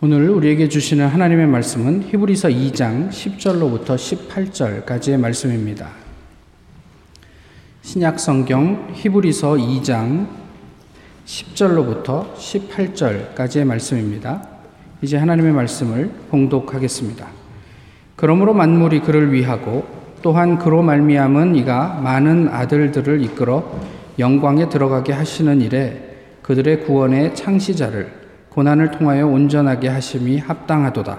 오늘 우리에게 주시는 하나님의 말씀은 히브리서 2장 10절로부터 18절까지의 말씀입니다. 신약 성경 히브리서 2장 10절로부터 18절까지의 말씀입니다. 이제 하나님의 말씀을 봉독하겠습니다. 그러므로 만물이 그를 위하고 또한 그로 말미암은 이가 많은 아들들을 이끌어 영광에 들어가게 하시는 일에 그들의 구원의 창시자를 고난을 통하여 온전하게 하심이 합당하도다.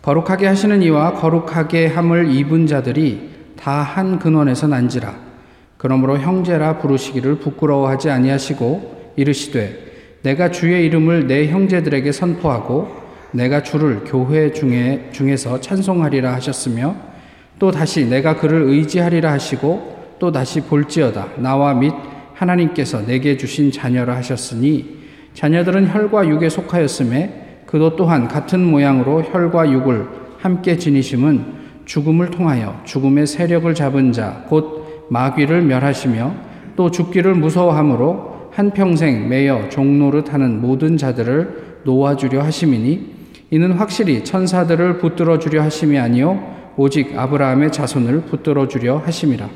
거룩하게 하시는 이와 거룩하게 함을 입은 자들이 다 한 근원에서 난지라. 그러므로 형제라 부르시기를 부끄러워하지 아니하시고 이르시되 내가 주의 이름을 내 형제들에게 선포하고 내가 주를 교회 중에 중에서 찬송하리라 하셨으며 또 다시 내가 그를 의지하리라 하시고 또 다시 볼지어다 나와 및 하나님께서 내게 주신 자녀라 하셨으니 자녀들은 혈과 육에 속하였음에 그도 또한 같은 모양으로 혈과 육을 함께 지니심은 죽음을 통하여 죽음의 세력을 잡은 자 곧 마귀를 멸하시며 또 죽기를 무서워함으로 한평생 매여 종노릇 하는 모든 자들을 놓아주려 하심이니 이는 확실히 천사들을 붙들어 주려 하심이 아니요 오직 아브라함의 자손을 붙들어 주려 하심이라.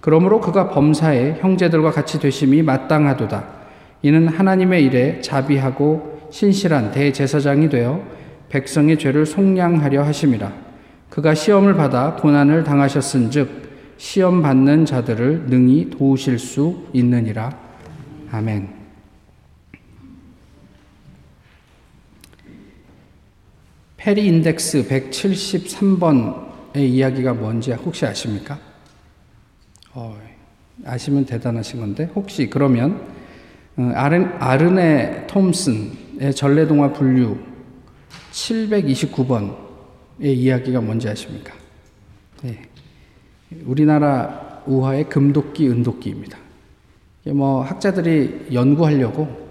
그러므로 그가 범사에 형제들과 같이 되심이 마땅하도다 이는 하나님의 일에 자비하고 신실한 대제사장이 되어 백성의 죄를 속량하려 하심이라. 그가 시험을 받아 고난을 당하셨은즉 시험 받는 자들을 능히 도우실 수 있느니라. 아멘. 페리 인덱스 173번의 이야기가 뭔지 혹시 아십니까? 어, 아시면 대단하신 건데 혹시 그러면 어, 아른, 아르네 톰슨의 전래동화 분류 729번의 이야기가 뭔지 아십니까? 네. 우리나라 우화의 금도끼, 은도끼입니다. 뭐 학자들이 연구하려고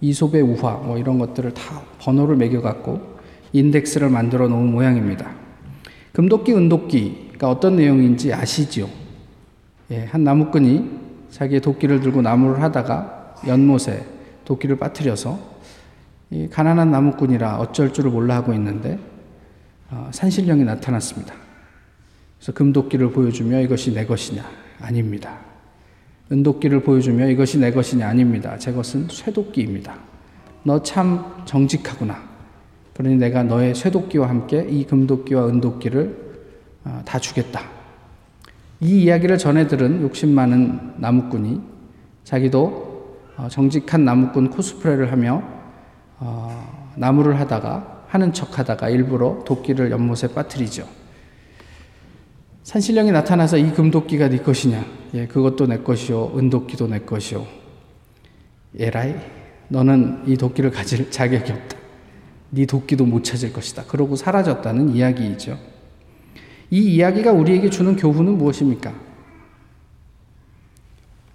이솝의 우화 뭐 이런 것들을 다 번호를 매겨갖고 인덱스를 만들어 놓은 모양입니다. 금도끼, 은도끼가 어떤 내용인지 아시죠? 예, 한 나무꾼이 자기의 도끼를 들고 나무를 하다가 연못에 도끼를 빠뜨려서 이 가난한 나무꾼이라 어쩔 줄을 몰라 하고 있는데 어, 산신령이 나타났습니다. 그래서 금도끼를 보여주며 이것이 내 것이냐? 아닙니다. 은도끼를 보여주며 이것이 내 것이냐? 아닙니다. 제 것은 쇠도끼입니다. 너 참 정직하구나. 그러니 내가 너의 쇠도끼와 함께 이 금도끼와 은도끼를 어, 다 주겠다. 이 이야기를 전해 들은 욕심 많은 나무꾼이 자기도 어, 정직한 나무꾼 코스프레를 하며 어, 나무를 하다가 하는 척 하다가 일부러 도끼를 연못에 빠뜨리죠. 산신령이 나타나서 이 금도끼가 네 것이냐? 예, 그것도 내 것이요. 은도끼도 내 것이요. 에라이, 너는 이 도끼를 가질 자격이 없다. 네 도끼도 못 찾을 것이다. 그러고 사라졌다는 이야기이죠. 이 이야기가 우리에게 주는 교훈은 무엇입니까?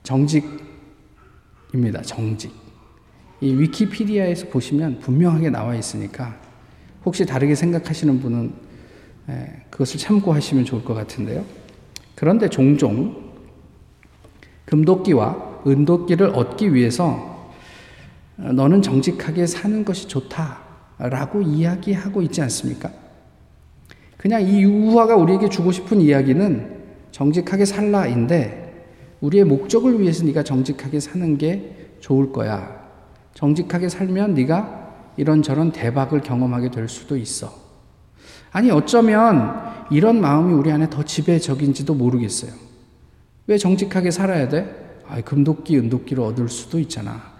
정직 입니다. 정직. 이 위키피디아에서 보시면 분명하게 나와 있으니까 혹시 다르게 생각하시는 분은 예, 그것을 참고하시면 좋을 것 같은데요. 그런데 종종 금도끼와 은도끼를 얻기 위해서 너는 정직하게 사는 것이 좋다라고 이야기하고 있지 않습니까? 그냥 이 유화가 우리에게 주고 싶은 이야기는 정직하게 살라인데 우리의 목적을 위해서 네가 정직하게 사는 게 좋을 거야. 정직하게 살면 네가 이런저런 대박을 경험하게 될 수도 있어. 아니 어쩌면 이런 마음이 우리 안에 더 지배적인지도 모르겠어요. 왜 정직하게 살아야 돼? 아, 금도끼, 은도끼를 얻을 수도 있잖아.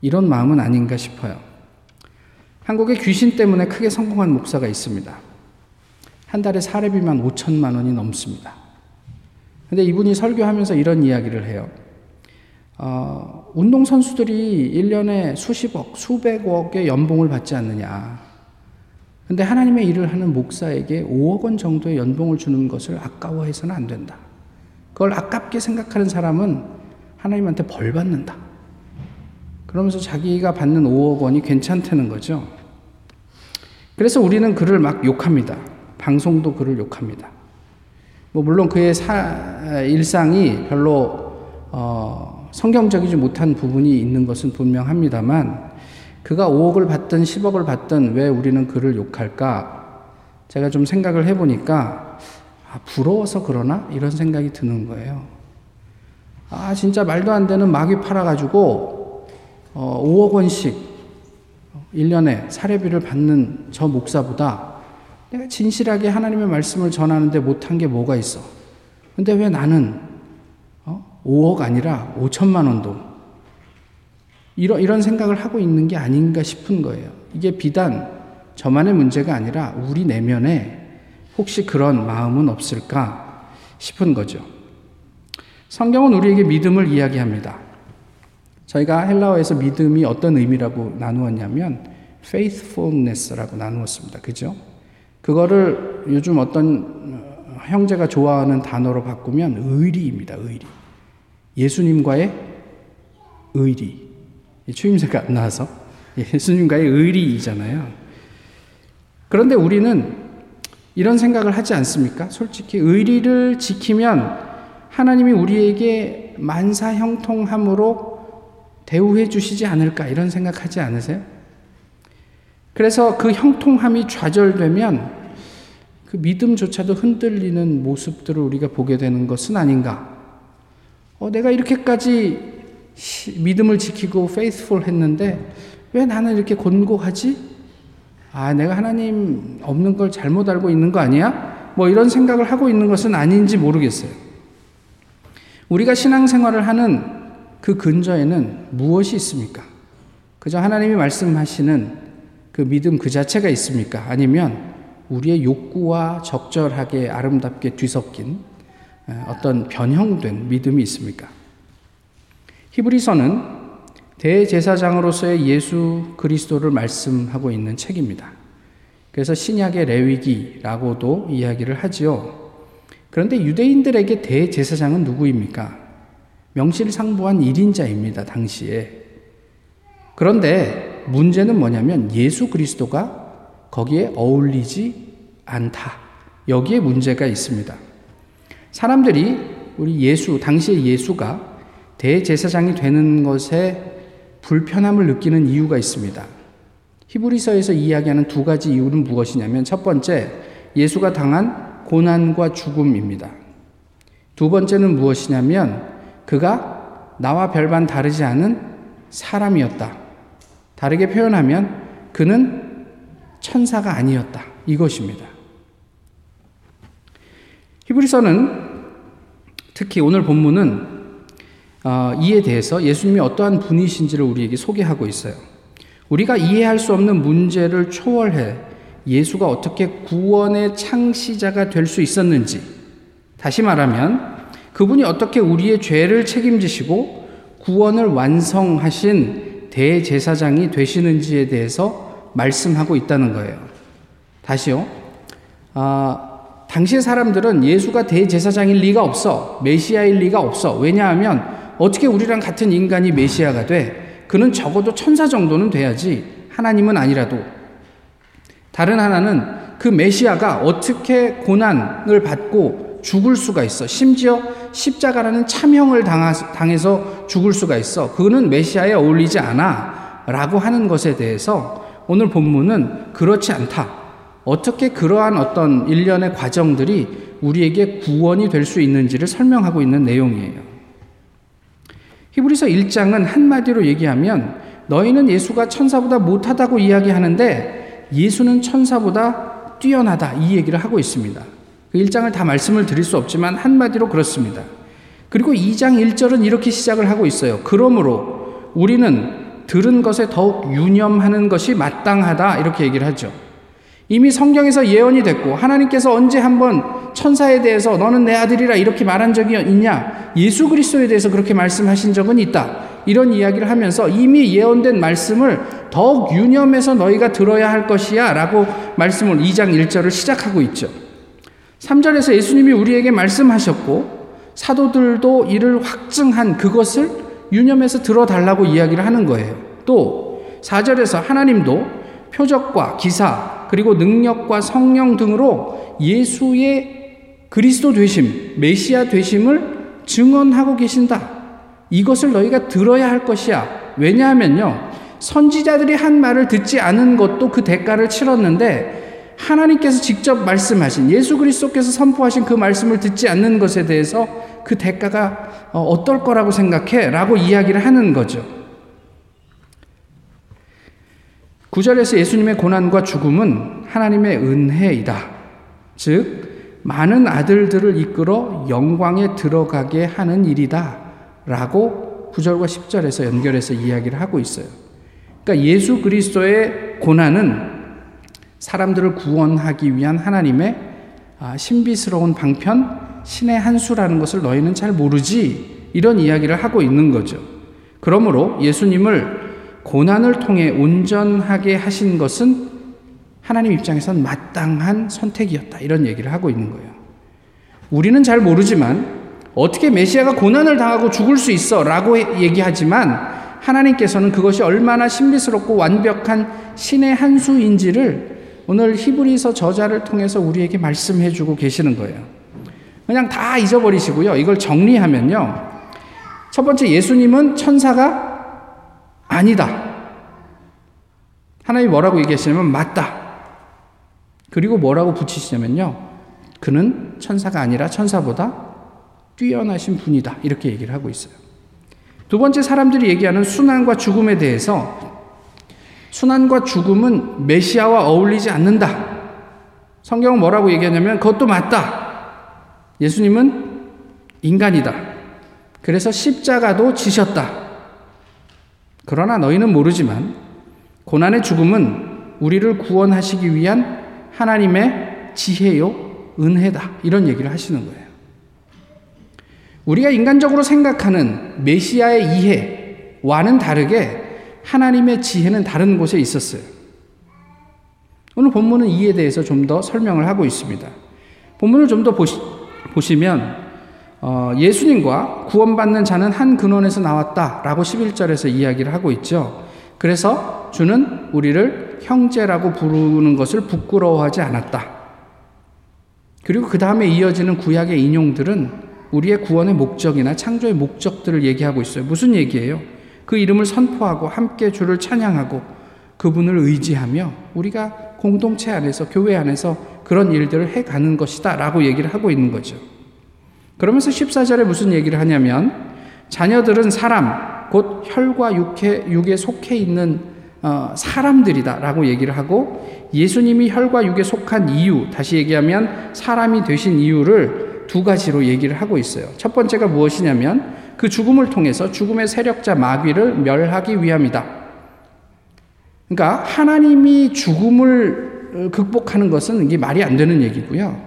이런 마음은 아닌가 싶어요. 한국에 귀신 때문에 크게 성공한 목사가 있습니다. 한 달에 사례비만 5천만 원이 넘습니다. 근데 이분이 설교하면서 이런 이야기를 해요. 어, 운동선수들이 1년에 수십억, 수백억의 연봉을 받지 않느냐. 근데 하나님의 일을 하는 목사에게 5억 원 정도의 연봉을 주는 것을 아까워해서는 안 된다. 그걸 아깝게 생각하는 사람은 하나님한테 벌 받는다. 그러면서 자기가 받는 5억 원이 괜찮다는 거죠. 그래서 우리는 그를 막 욕합니다. 방송도 그를 욕합니다. 뭐 물론 그의 사, 일상이 별로 어, 성경적이지 못한 부분이 있는 것은 분명합니다만 그가 5억을 받든 10억을 받든 왜 우리는 그를 욕할까? 제가 좀 생각을 해보니까 아, 부러워서 그러나? 이런 생각이 드는 거예요. 아, 진짜 말도 안 되는 마귀 팔아가지고 어, 5억 원씩 1년에 사례비를 받는 저 목사보다 내가 진실하게 하나님의 말씀을 전하는데 못한 게 뭐가 있어? 근데 왜 나는 어? 5억 아니라 5천만 원도 이런, 이런 생각을 하고 있는 게 아닌가 싶은 거예요. 이게 비단 저만의 문제가 아니라 우리 내면에 혹시 그런 마음은 없을까 싶은 거죠. 성경은 우리에게 믿음을 이야기합니다. 저희가 헬라어에서 믿음이 어떤 의미라고 나누었냐면 faithfulness라고 나누었습니다. 그죠? 그거를 요즘 어떤 형제가 좋아하는 단어로 바꾸면 의리입니다. 의리. 예수님과의 의리. 추임새가 안 나와서 예수님과의 의리이잖아요. 그런데 우리는 이런 생각을 하지 않습니까? 솔직히 의리를 지키면 하나님이 우리에게 만사 형통함으로 대우해 주시지 않을까 이런 생각하지 않으세요? 그래서 그 형통함이 좌절되면 그 믿음조차도 흔들리는 모습들을 우리가 보게 되는 것은 아닌가? 어, 내가 이렇게까지 믿음을 지키고 페이스풀 했는데 왜 나는 이렇게 곤고하지? 아, 내가 하나님 없는 걸 잘못 알고 있는 거 아니야? 뭐 이런 생각을 하고 있는 것은 아닌지 모르겠어요. 우리가 신앙생활을 하는 그 근저에는 무엇이 있습니까? 그저 하나님이 말씀하시는 그 믿음 그 자체가 있습니까? 아니면 우리의 욕구와 적절하게 아름답게 뒤섞인 어떤 변형된 믿음이 있습니까? 히브리서는 대제사장으로서의 예수 그리스도를 말씀하고 있는 책입니다. 그래서 신약의 레위기라고도 이야기를 하지요. 그런데 유대인들에게 대제사장은 누구입니까? 명실상부한 1인자입니다, 당시에. 그런데 문제는 뭐냐면 예수 그리스도가 거기에 어울리지 않다. 여기에 문제가 있습니다. 사람들이 우리 예수, 당시의 예수가 대제사장이 되는 것에 불편함을 느끼는 이유가 있습니다. 히브리서에서 이야기하는 두 가지 이유는 무엇이냐면 첫 번째, 예수가 당한 고난과 죽음입니다. 두 번째는 무엇이냐면 그가 나와 별반 다르지 않은 사람이었다. 다르게 표현하면 그는 천사가 아니었다. 이것입니다. 히브리서는 특히 오늘 본문은 어, 이에 대해서 예수님이 어떠한 분이신지를 우리에게 소개하고 있어요. 우리가 이해할 수 없는 문제를 초월해 예수가 어떻게 구원의 창시자가 될 수 있었는지, 다시 말하면 그분이 어떻게 우리의 죄를 책임지시고 구원을 완성하신 대제사장이 되시는지에 대해서 말씀하고 있다는 거예요. 다시요. 아, 당시 사람들은 예수가 대제사장일 리가 없어. 메시아일 리가 없어. 왜냐하면 어떻게 우리랑 같은 인간이 메시아가 돼? 그는 적어도 천사 정도는 돼야지. 하나님은 아니라도. 다른 하나는 그 메시아가 어떻게 고난을 받고 죽을 수가 있어. 심지어 십자가라는 참형을 당해서 죽을 수가 있어. 그는 메시아에 어울리지 않아. 라고 하는 것에 대해서 오늘 본문은 그렇지 않다. 어떻게 그러한 어떤 일련의 과정들이 우리에게 구원이 될 수 있는지를 설명하고 있는 내용이에요. 히브리서 1장은 한마디로 얘기하면 너희는 예수가 천사보다 못하다고 이야기하는데 예수는 천사보다 뛰어나다 이 얘기를 하고 있습니다. 그 1장을 다 말씀을 드릴 수 없지만 한마디로 그렇습니다. 그리고 2장 1절은 이렇게 시작을 하고 있어요. 그러므로 우리는 들은 것에 더욱 유념하는 것이 마땅하다 이렇게 얘기를 하죠. 이미 성경에서 예언이 됐고 하나님께서 언제 한번 천사에 대해서 너는 내 아들이라 이렇게 말한 적이 있냐? 예수 그리스도에 대해서 그렇게 말씀하신 적은 있다. 이런 이야기를 하면서 이미 예언된 말씀을 더욱 유념해서 너희가 들어야 할 것이야 라고 말씀을 2장 1절을 시작하고 있죠. 3절에서 예수님이 우리에게 말씀하셨고 사도들도 이를 확증한 그것을 유념해서 들어달라고 이야기를 하는 거예요. 또 4절에서 하나님도 표적과 기사 그리고 능력과 성령 등으로 예수의 그리스도 되심, 메시아 되심을 증언하고 계신다. 이것을 너희가 들어야 할 것이야. 왜냐하면요. 선지자들이 한 말을 듣지 않은 것도 그 대가를 치렀는데 하나님께서 직접 말씀하신 예수 그리스도께서 선포하신 그 말씀을 듣지 않는 것에 대해서 그 대가가 어, 어떨 거라고 생각해? 라고 이야기를 하는 거죠. 9절에서 예수님의 고난과 죽음은 하나님의 은혜이다. 즉, 많은 아들들을 이끌어 영광에 들어가게 하는 일이다. 라고 9절과 10절에서 연결해서 이야기를 하고 있어요. 그러니까 예수 그리스도의 고난은 사람들을 구원하기 위한 하나님의 아, 신비스러운 방편, 신의 한 수라는 것을 너희는 잘 모르지. 이런 이야기를 하고 있는 거죠. 그러므로 예수님을 고난을 통해 온전하게 하신 것은 하나님 입장에선 마땅한 선택이었다. 이런 얘기를 하고 있는 거예요. 우리는 잘 모르지만 어떻게 메시아가 고난을 당하고 죽을 수 있어 라고 얘기하지만 하나님께서는 그것이 얼마나 신비스럽고 완벽한 신의 한 수인지를 오늘 히브리서 저자를 통해서 우리에게 말씀해 주고 계시는 거예요. 그냥 다 잊어버리시고요. 이걸 정리하면요. 첫 번째 예수님은 천사가 아니다. 하나님이 뭐라고 얘기하시냐면 맞다. 그리고 뭐라고 붙이시냐면요. 그는 천사가 아니라 천사보다 뛰어나신 분이다. 이렇게 얘기를 하고 있어요. 두 번째 사람들이 얘기하는 순환과 죽음에 대해서 순환과 죽음은 메시아와 어울리지 않는다. 성경은 뭐라고 얘기하냐면 그것도 맞다. 예수님은 인간이다. 그래서 십자가도 지셨다. 그러나 너희는 모르지만 고난의 죽음은 우리를 구원하시기 위한 하나님의 지혜요, 은혜다. 이런 얘기를 하시는 거예요. 우리가 인간적으로 생각하는 메시아의 이해와는 다르게 하나님의 지혜는 다른 곳에 있었어요. 오늘 본문은 이에 대해서 좀 더 설명을 하고 있습니다. 본문을 좀 더 보시, 보시면 어, 예수님과 구원받는 자는 한 근원에서 나왔다라고 11절에서 이야기를 하고 있죠. 그래서 주는 우리를 형제라고 부르는 것을 부끄러워하지 않았다. 그리고 그 다음에 이어지는 구약의 인용들은 우리의 구원의 목적이나 창조의 목적들을 얘기하고 있어요. 무슨 얘기예요? 그 이름을 선포하고 함께 주를 찬양하고 그분을 의지하며 우리가 공동체 안에서 교회 안에서 그런 일들을 해 가는 것이다 라고 얘기를 하고 있는 거죠. 그러면서 14절에 무슨 얘기를 하냐면 자녀들은 사람 곧 혈과 육에, 육에 속해 있는 어, 사람들이다라고 얘기를 하고 예수님이 혈과 육에 속한 이유 다시 얘기하면 사람이 되신 이유를 두 가지로 얘기를 하고 있어요. 첫 번째가 무엇이냐면 그 죽음을 통해서 죽음의 세력자 마귀를 멸하기 위함이다. 그러니까 하나님이 죽음을 극복하는 것은 이게 말이 안 되는 얘기고요.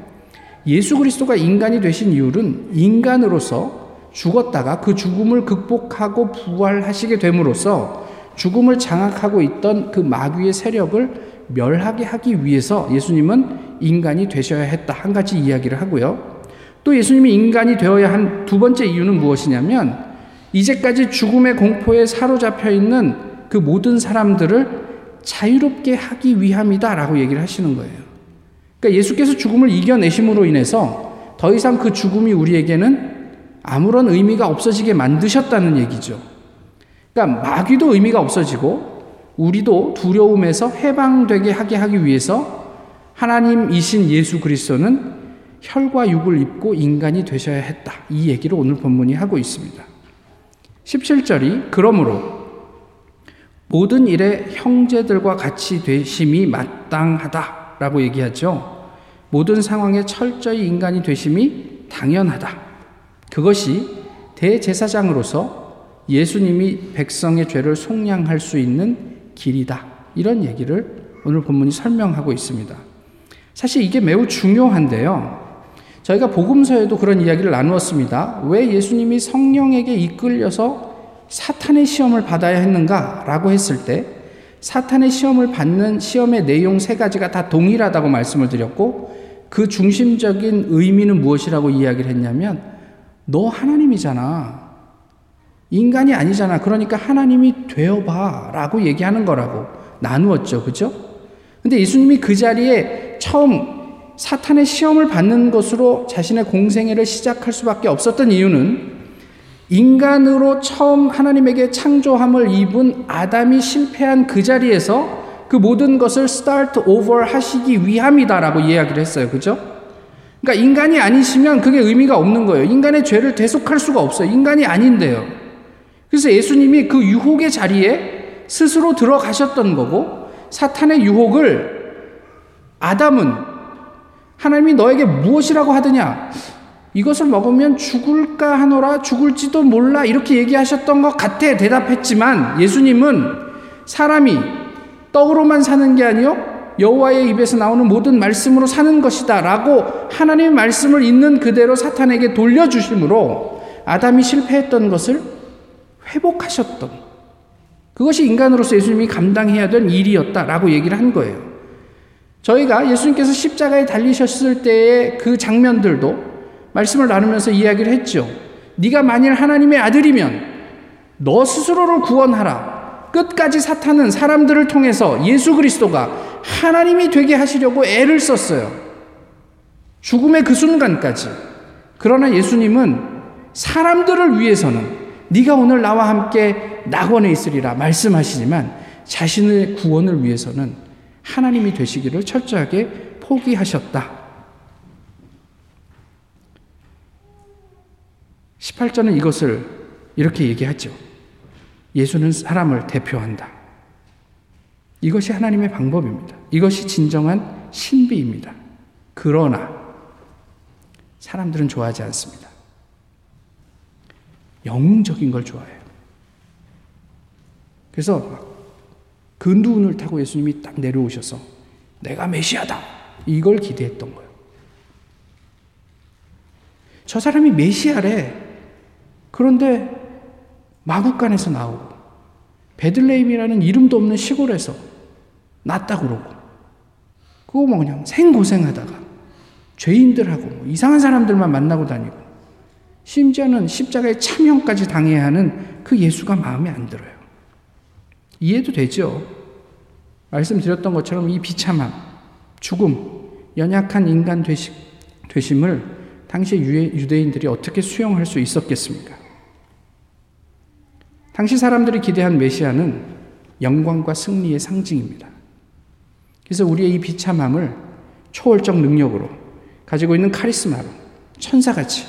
예수 그리스도가 인간이 되신 이유는 인간으로서 죽었다가 그 죽음을 극복하고 부활하시게 됨으로써 죽음을 장악하고 있던 그 마귀의 세력을 멸하게 하기 위해서 예수님은 인간이 되셔야 했다. 한 가지 이야기를 하고요. 또 예수님이 인간이 되어야 한 두 번째 이유는 무엇이냐면 이제까지 죽음의 공포에 사로잡혀 있는 그 모든 사람들을 자유롭게 하기 위함이다라고 얘기를 하시는 거예요. 그러니까 예수께서 죽음을 이겨내심으로 인해서 더 이상 그 죽음이 우리에게는 아무런 의미가 없어지게 만드셨다는 얘기죠. 그러니까 마귀도 의미가 없어지고 우리도 두려움에서 해방되게 하게 하기 위해서 하나님이신 예수 그리스도는 혈과 육을 입고 인간이 되셔야 했다. 이 얘기를 오늘 본문이 하고 있습니다. 17절이 그러므로 모든 일에 형제들과 같이 되심이 마땅하다라고 얘기하죠. 모든 상황에 철저히 인간이 되심이 당연하다. 그것이 대제사장으로서 예수님이 백성의 죄를 속량할 수 있는 길이다. 이런 얘기를 오늘 본문이 설명하고 있습니다. 사실 이게 매우 중요한데요. 저희가 복음서에도 그런 이야기를 나누었습니다. 왜 예수님이 성령에게 이끌려서 사탄의 시험을 받아야 했는가? 라고 했을 때, 사탄의 시험을 받는 시험의 내용 세 가지가 다 동일하다고 말씀을 드렸고, 그 중심적인 의미는 무엇이라고 이야기를 했냐면 너 하나님이잖아. 인간이 아니잖아. 그러니까 하나님이 되어봐. 라고 얘기하는 거라고 나누었죠. 그죠? 근데 예수님이 그 자리에 처음 사탄의 시험을 받는 것으로 자신의 공생애를 시작할 수밖에 없었던 이유는 인간으로 처음 하나님에게 창조함을 입은 아담이 실패한 그 자리에서 그 모든 것을 start over 하시기 위함이다라고 이야기를 했어요. 그죠? 그러니까 인간이 아니시면 그게 의미가 없는 거예요. 인간의 죄를 대속할 수가 없어요. 인간이 아닌데요. 그래서 예수님이 그 유혹의 자리에 스스로 들어가셨던 거고 사탄의 유혹을 아담은 하나님이 너에게 무엇이라고 하더냐? 이것을 먹으면 죽을까 하노라 죽을지도 몰라 이렇게 얘기하셨던 것 같아 대답했지만 예수님은 사람이 떡으로만 사는 게 아니요 여호와의 입에서 나오는 모든 말씀으로 사는 것이다라고 하나님의 말씀을 있는 그대로 사탄에게 돌려주심으로 아담이 실패했던 것을 회복하셨던 그것이 인간으로서 예수님이 감당해야 될 일이었다라고 얘기를 한 거예요. 저희가 예수님께서 십자가에 달리셨을 때의 그 장면들도 말씀을 나누면서 이야기를 했죠. 네가 만일 하나님의 아들이면 너 스스로를 구원하라. 끝까지 사탄은 사람들을 통해서 예수 그리스도가 하나님이 되게 하시려고 애를 썼어요. 죽음의 그 순간까지. 그러나 예수님은 사람들을 위해서는 네가 오늘 나와 함께 낙원에 있으리라 말씀하시지만 자신의 구원을 위해서는 하나님이 되시기를 철저하게 포기하셨다. 18절은 이것을 이렇게 얘기하죠. 예수는 사람을 대표한다. 이것이 하나님의 방법입니다. 이것이 진정한 신비입니다. 그러나 사람들은 좋아하지 않습니다. 영웅적인 걸 좋아해요. 그래서 근두운을 타고 예수님이 딱 내려오셔서 내가 메시아다. 이걸 기대했던 거예요. 저 사람이 메시아래. 그런데 마국간에서 나오고 베들레임이라는 이름도 없는 시골에서 났다 그러고 그거 뭐 그냥 생고생하다가 죄인들하고 뭐 이상한 사람들만 만나고 다니고 심지어는 십자가의 참형까지 당해야 하는 그 예수가 마음에 안 들어요. 이해도 되죠? 말씀드렸던 것처럼 이 비참함, 죽음, 연약한 인간 되심, 되심을 당시 유대인들이 어떻게 수용할 수 있었겠습니까? 당시 사람들이 기대한 메시아는 영광과 승리의 상징입니다. 그래서 우리의 이 비참함을 초월적 능력으로 가지고 있는 카리스마로 천사같이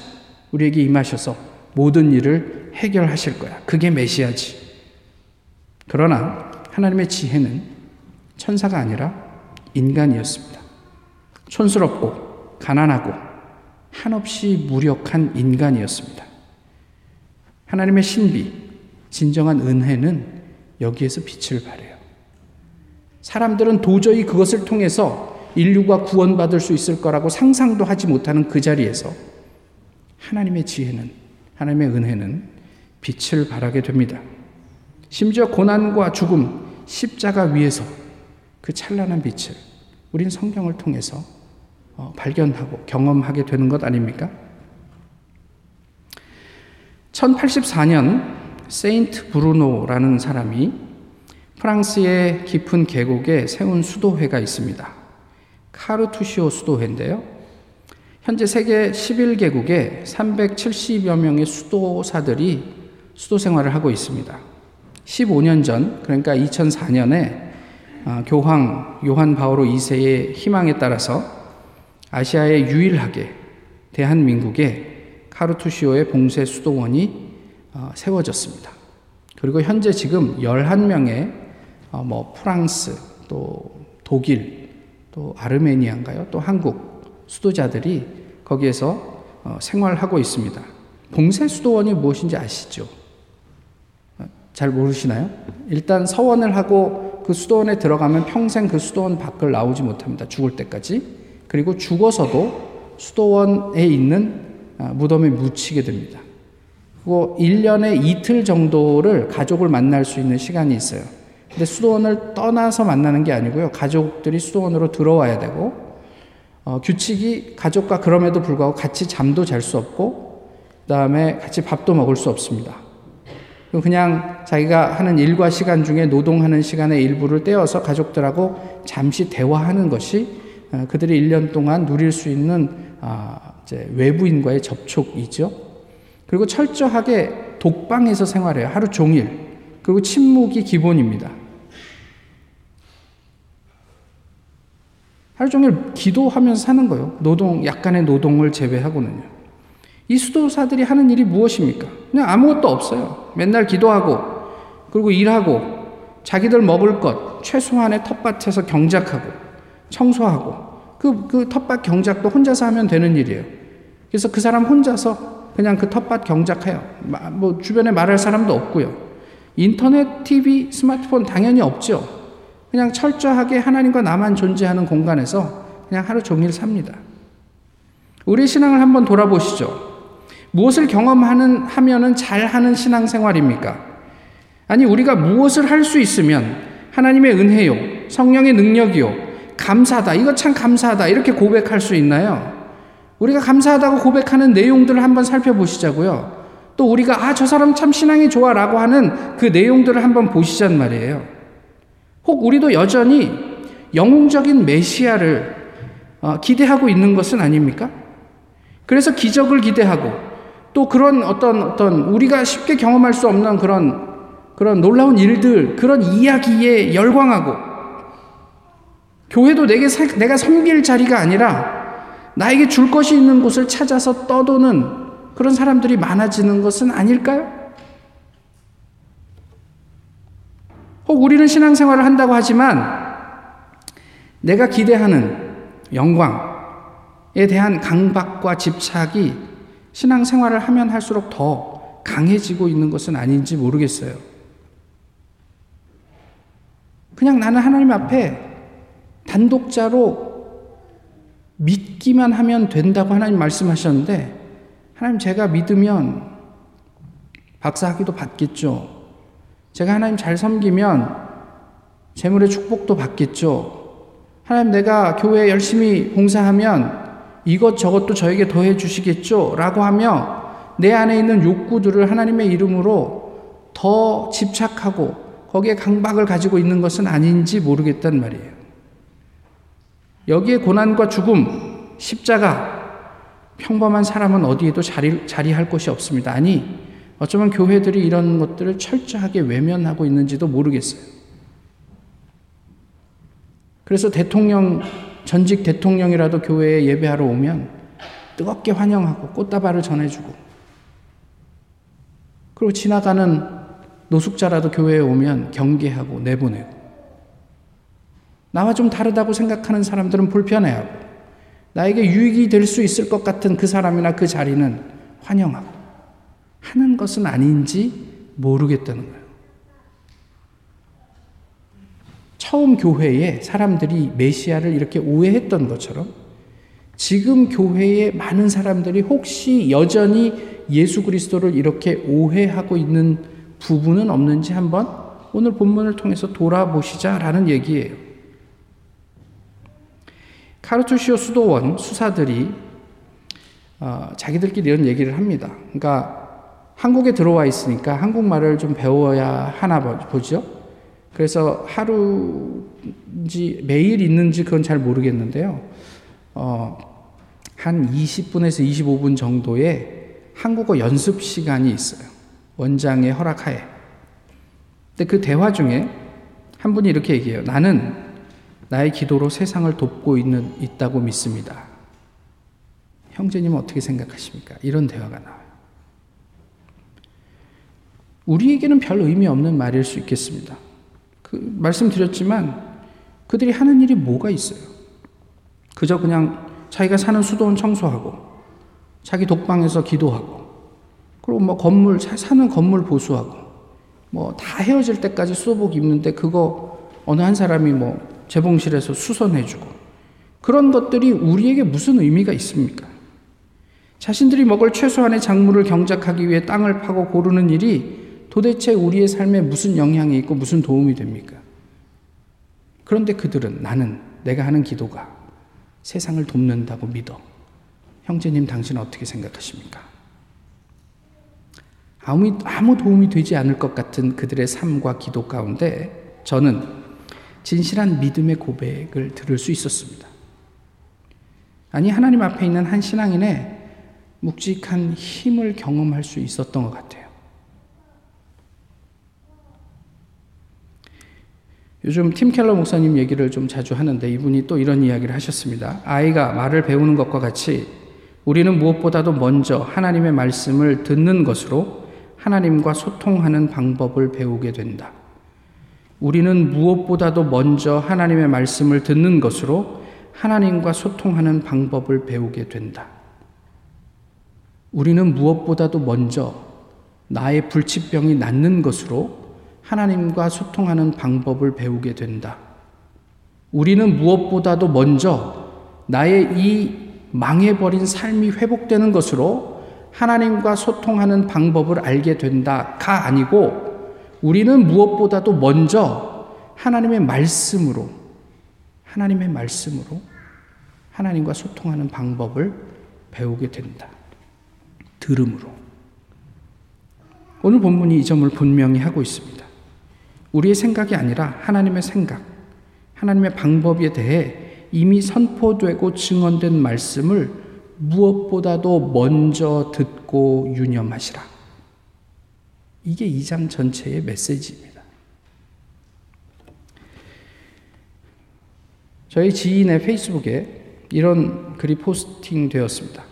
우리에게 임하셔서 모든 일을 해결하실 거야. 그게 메시아지. 그러나 하나님의 지혜는 천사가 아니라 인간이었습니다. 촌스럽고 가난하고 한없이 무력한 인간이었습니다. 하나님의 신비, 진정한 은혜는 여기에서 빛을 발해요. 사람들은 도저히 그것을 통해서 인류가 구원받을 수 있을 거라고 상상도 하지 못하는 그 자리에서 하나님의 지혜는, 하나님의 은혜는 빛을 발하게 됩니다. 심지어 고난과 죽음, 십자가 위에서 그 찬란한 빛을 우린 성경을 통해서 어, 발견하고 경험하게 되는 것 아닙니까? 1084년 세인트 브루노라는 사람이 프랑스의 깊은 계곡에 세운 수도회가 있습니다. 카르투시오 수도회인데요. 현재 세계 11개국에 370여 명의 수도사들이 수도 생활을 하고 있습니다. 15년 전, 그러니까 2004년에 아, 교황 요한 바오로 2세의 희망에 따라서 아시아에 유일하게 대한민국에 카르투시오의 봉쇄 수도원이 어, 세워졌습니다. 그리고 현재 지금 11명의 어, 뭐 프랑스, 또 독일, 또 아르메니아인가요? 또 한국 수도자들이 거기에서 어, 생활하고 있습니다. 봉쇄 수도원이 무엇인지 아시죠? 잘 모르시나요? 일단 서원을 하고 그 수도원에 들어가면 평생 그 수도원 밖을 나오지 못합니다. 죽을 때까지. 그리고 죽어서도 수도원에 있는 무덤에 묻히게 됩니다. 그리고 1년에 이틀 정도를 가족을 만날 수 있는 시간이 있어요. 근데 수도원을 떠나서 만나는 게 아니고요. 가족들이 수도원으로 들어와야 되고, 어, 규칙이 가족과 그럼에도 불구하고 같이 잠도 잘 수 없고, 그 다음에 같이 밥도 먹을 수 없습니다. 그냥 자기가 하는 일과 시간 중에 노동하는 시간의 일부를 떼어서 가족들하고 잠시 대화하는 것이 어, 그들이 1년 동안 누릴 수 있는 아, 외부인과의 접촉이죠. 그리고 철저하게 독방에서 생활해요. 하루 종일. 그리고 침묵이 기본입니다. 하루 종일 기도하면서 사는 거예요. 노동, 약간의 노동을 제외하고는요. 이 수도사들이 하는 일이 무엇입니까? 그냥 아무것도 없어요. 맨날 기도하고, 그리고 일하고, 자기들 먹을 것, 최소한의 텃밭에서 경작하고, 청소하고, 그, 그 텃밭 경작도 혼자서 하면 되는 일이에요. 그래서 그 사람 혼자서 그냥 그 텃밭 경작해요. 뭐, 주변에 말할 사람도 없고요. 인터넷, TV, 스마트폰 당연히 없죠. 그냥 철저하게 하나님과 나만 존재하는 공간에서 그냥 하루 종일 삽니다. 우리 신앙을 한번 돌아보시죠. 무엇을 경험하는 하면은 잘하는 신앙생활입니까? 아니 우리가 무엇을 할 수 있으면 하나님의 은혜요, 성령의 능력이요, 감사하다. 이거 참 감사하다. 이렇게 고백할 수 있나요? 우리가 감사하다고 고백하는 내용들을 한번 살펴보시자고요. 또 우리가 아 저 사람 참 신앙이 좋아라고 하는 그 내용들을 한번 보시잔 말이에요. 혹 우리도 여전히 영웅적인 메시아를 어, 기대하고 있는 것은 아닙니까? 그래서 기적을 기대하고 또 그런 어떤 어떤 우리가 쉽게 경험할 수 없는 그런 그런 놀라운 일들, 그런 이야기에 열광하고 교회도 내게 내가 섬길 자리가 아니라 나에게 줄 것이 있는 곳을 찾아서 떠도는 그런 사람들이 많아지는 것은 아닐까요? 혹 우리는 신앙생활을 한다고 하지만 내가 기대하는 영광에 대한 강박과 집착이 신앙생활을 하면 할수록 더 강해지고 있는 것은 아닌지 모르겠어요. 그냥 나는 하나님 앞에 단독자로 믿기만 하면 된다고 하나님 말씀하셨는데, 하나님 제가 믿으면 박사학위도 받겠죠. 제가 하나님 잘 섬기면 재물의 축복도 받겠죠. 하나님 내가 교회에 열심히 봉사하면 이것저것도 저에게 더해 주시겠죠. 라고 하며 내 안에 있는 욕구들을 하나님의 이름으로 더 집착하고 거기에 강박을 가지고 있는 것은 아닌지 모르겠단 말이에요. 여기에 고난과 죽음, 십자가, 평범한 사람은 어디에도 자리, 자리할 곳이 없습니다. 아니, 어쩌면 교회들이 이런 것들을 철저하게 외면하고 있는지도 모르겠어요. 그래서 대통령, 전직 대통령이라도 교회에 예배하러 오면 뜨겁게 환영하고 꽃다발을 전해주고. 그리고 지나가는 노숙자라도 교회에 오면 경계하고 내보내고. 나와 좀 다르다고 생각하는 사람들은 불편해하고. 나에게 유익이 될 수 있을 것 같은 그 사람이나 그 자리는 환영하고. 하는 것은 아닌지 모르겠다는 거예요. 처음 교회에 사람들이 메시아를 이렇게 오해했던 것처럼 지금 교회에 많은 사람들이 혹시 여전히 예수 그리스도를 이렇게 오해하고 있는 부분은 없는지 한번 오늘 본문을 통해서 돌아보시자라는 얘기예요. 카르투시오 수도원 수사들이 어, 자기들끼리 이런 얘기를 합니다. 그러니까 한국에 들어와 있으니까 한국말을 좀 배워야 하나 보죠. 그래서 하루인지 매일 있는지 그건 잘 모르겠는데요. 어, 한 20분에서 25분 정도의 한국어 연습 시간이 있어요. 원장의 허락하에. 근데 그 대화 중에 한 분이 이렇게 얘기해요. 나는 나의 기도로 세상을 돕고 있는, 있다고 믿습니다. 형제님은 어떻게 생각하십니까? 이런 대화가 나와요. 우리에게는 별 의미 없는 말일 수 있겠습니다. 그 말씀드렸지만 그들이 하는 일이 뭐가 있어요? 그저 그냥 자기가 사는 수도원 청소하고 자기 독방에서 기도하고 그리고 뭐 건물 사는 건물 보수하고 뭐 다 헤어질 때까지 수도복 입는데 그거 어느 한 사람이 뭐 재봉실에서 수선해주고 그런 것들이 우리에게 무슨 의미가 있습니까? 자신들이 먹을 최소한의 작물을 경작하기 위해 땅을 파고 고르는 일이 도대체 우리의 삶에 무슨 영향이 있고 무슨 도움이 됩니까? 그런데 그들은 나는 내가 하는 기도가 세상을 돕는다고 믿어. 형제님, 당신은 어떻게 생각하십니까? 아무, 아무 도움이 되지 않을 것 같은 그들의 삶과 기도 가운데 저는 진실한 믿음의 고백을 들을 수 있었습니다. 아니, 하나님 앞에 있는 한 신앙인의 묵직한 힘을 경험할 수 있었던 것 같아요. 요즘 팀 켈러 목사님 얘기를 좀 자주 하는데 이분이 또 이런 이야기를 하셨습니다. 아이가 말을 배우는 것과 같이 우리는 무엇보다도 먼저 하나님의 말씀을 듣는 것으로 하나님과 소통하는 방법을 배우게 된다. 우리는 무엇보다도 먼저 하나님의 말씀을 듣는 것으로 하나님과 소통하는 방법을 배우게 된다. 우리는 무엇보다도 먼저 나의 불치병이 낫는 것으로 하나님과 소통하는 방법을 배우게 된다. 우리는 무엇보다도 먼저 나의 이 망해버린 삶이 회복되는 것으로 하나님과 소통하는 방법을 알게 된다가 아니고 우리는 무엇보다도 먼저 하나님의 말씀으로 하나님의 말씀으로 하나님과 소통하는 방법을 배우게 된다. 들음으로. 오늘 본문이 이 점을 분명히 하고 있습니다. 우리의 생각이 아니라 하나님의 생각, 하나님의 방법에 대해 이미 선포되고 증언된 말씀을 무엇보다도 먼저 듣고 유념하시라. 이게 이장 전체의 메시지입니다. 저희 지인의 페이스북에 이런 글이 포스팅 되었습니다.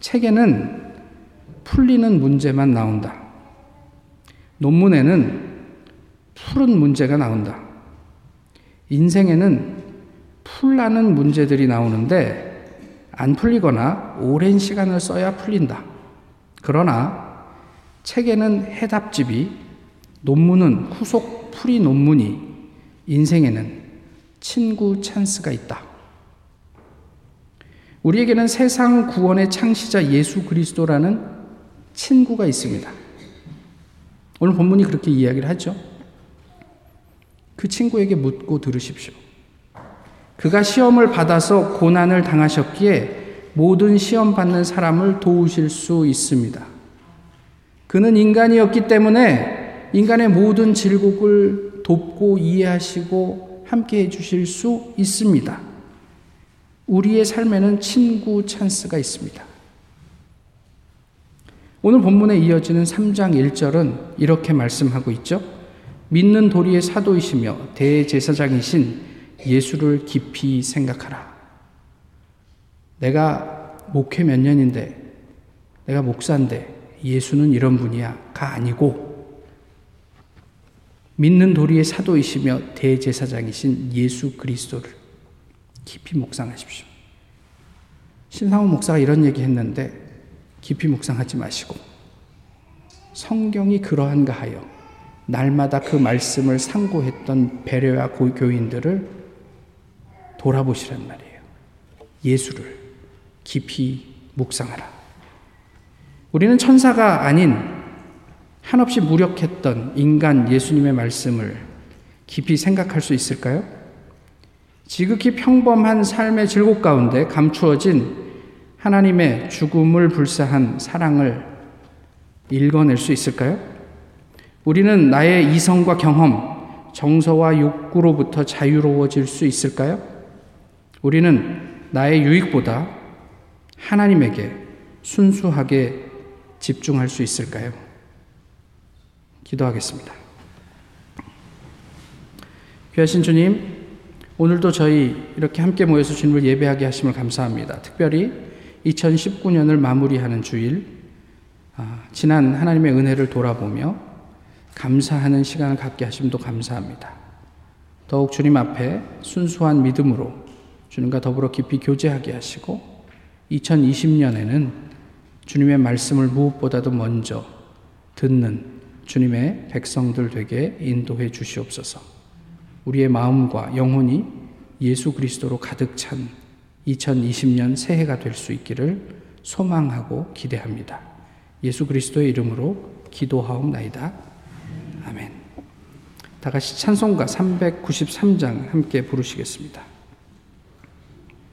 책에는 풀리는 문제만 나온다. 논문에는 푸른 문제가 나온다. 인생에는 풀라는 문제들이 나오는데 안 풀리거나 오랜 시간을 써야 풀린다. 그러나 책에는 해답집이 논문은 후속 풀이 논문이 인생에는 친구 찬스가 있다. 우리에게는 세상 구원의 창시자 예수 그리스도라는 친구가 있습니다. 오늘 본문이 그렇게 이야기를 하죠. 그 친구에게 묻고 들으십시오. 그가 시험을 받아서 고난을 당하셨기에 모든 시험 받는 사람을 도우실 수 있습니다. 그는 인간이었기 때문에 인간의 모든 질곡을 돕고 이해하시고 함께 해주실 수 있습니다. 우리의 삶에는 친구 찬스가 있습니다. 오늘 본문에 이어지는 3장 1절은 이렇게 말씀하고 있죠. 믿는 도리의 사도이시며 대제사장이신 예수를 깊이 생각하라. 내가 목회 몇 년인데, 내가 목사인데, 예수는 이런 분이야.가 아니고, 믿는 도리의 사도이시며 대제사장이신 예수 그리스도를 깊이 묵상하십시오. 신상훈 목사가 이런 얘기 했는데, 깊이 묵상하지 마시고, 성경이 그러한가 하여, 날마다 그 말씀을 상고했던 배려와 교인들을 돌아보시란 말이에요. 예수를 깊이 묵상하라. 우리는 천사가 아닌 한없이 무력했던 인간 예수님의 말씀을 깊이 생각할 수 있을까요? 지극히 평범한 삶의 질곡 가운데 감추어진 하나님의 죽음을 불사한 사랑을 읽어낼 수 있을까요? 우리는 나의 이성과 경험, 정서와 욕구로부터 자유로워질 수 있을까요? 우리는 나의 유익보다 하나님에게 순수하게 집중할 수 있을까요? 기도하겠습니다. 귀하신 주님, 오늘도 저희 이렇게 함께 모여서 주님을 예배하게 하심을 감사합니다. 특별히 2019년을 마무리하는 주일, 아, 지난 하나님의 은혜를 돌아보며 감사하는 시간을 갖게 하심도 감사합니다. 더욱 주님 앞에 순수한 믿음으로 주님과 더불어 깊이 교제하게 하시고 2020년에는 주님의 말씀을 무엇보다도 먼저 듣는 주님의 백성들 되게 인도해 주시옵소서. 우리의 마음과 영혼이 예수 그리스도로 가득 찬 2020년 새해가 될 수 있기를 소망하고 기대합니다. 예수 그리스도의 이름으로 기도하옵나이다. 아멘. 다 같이 찬송가 393장 함께 부르시겠습니다.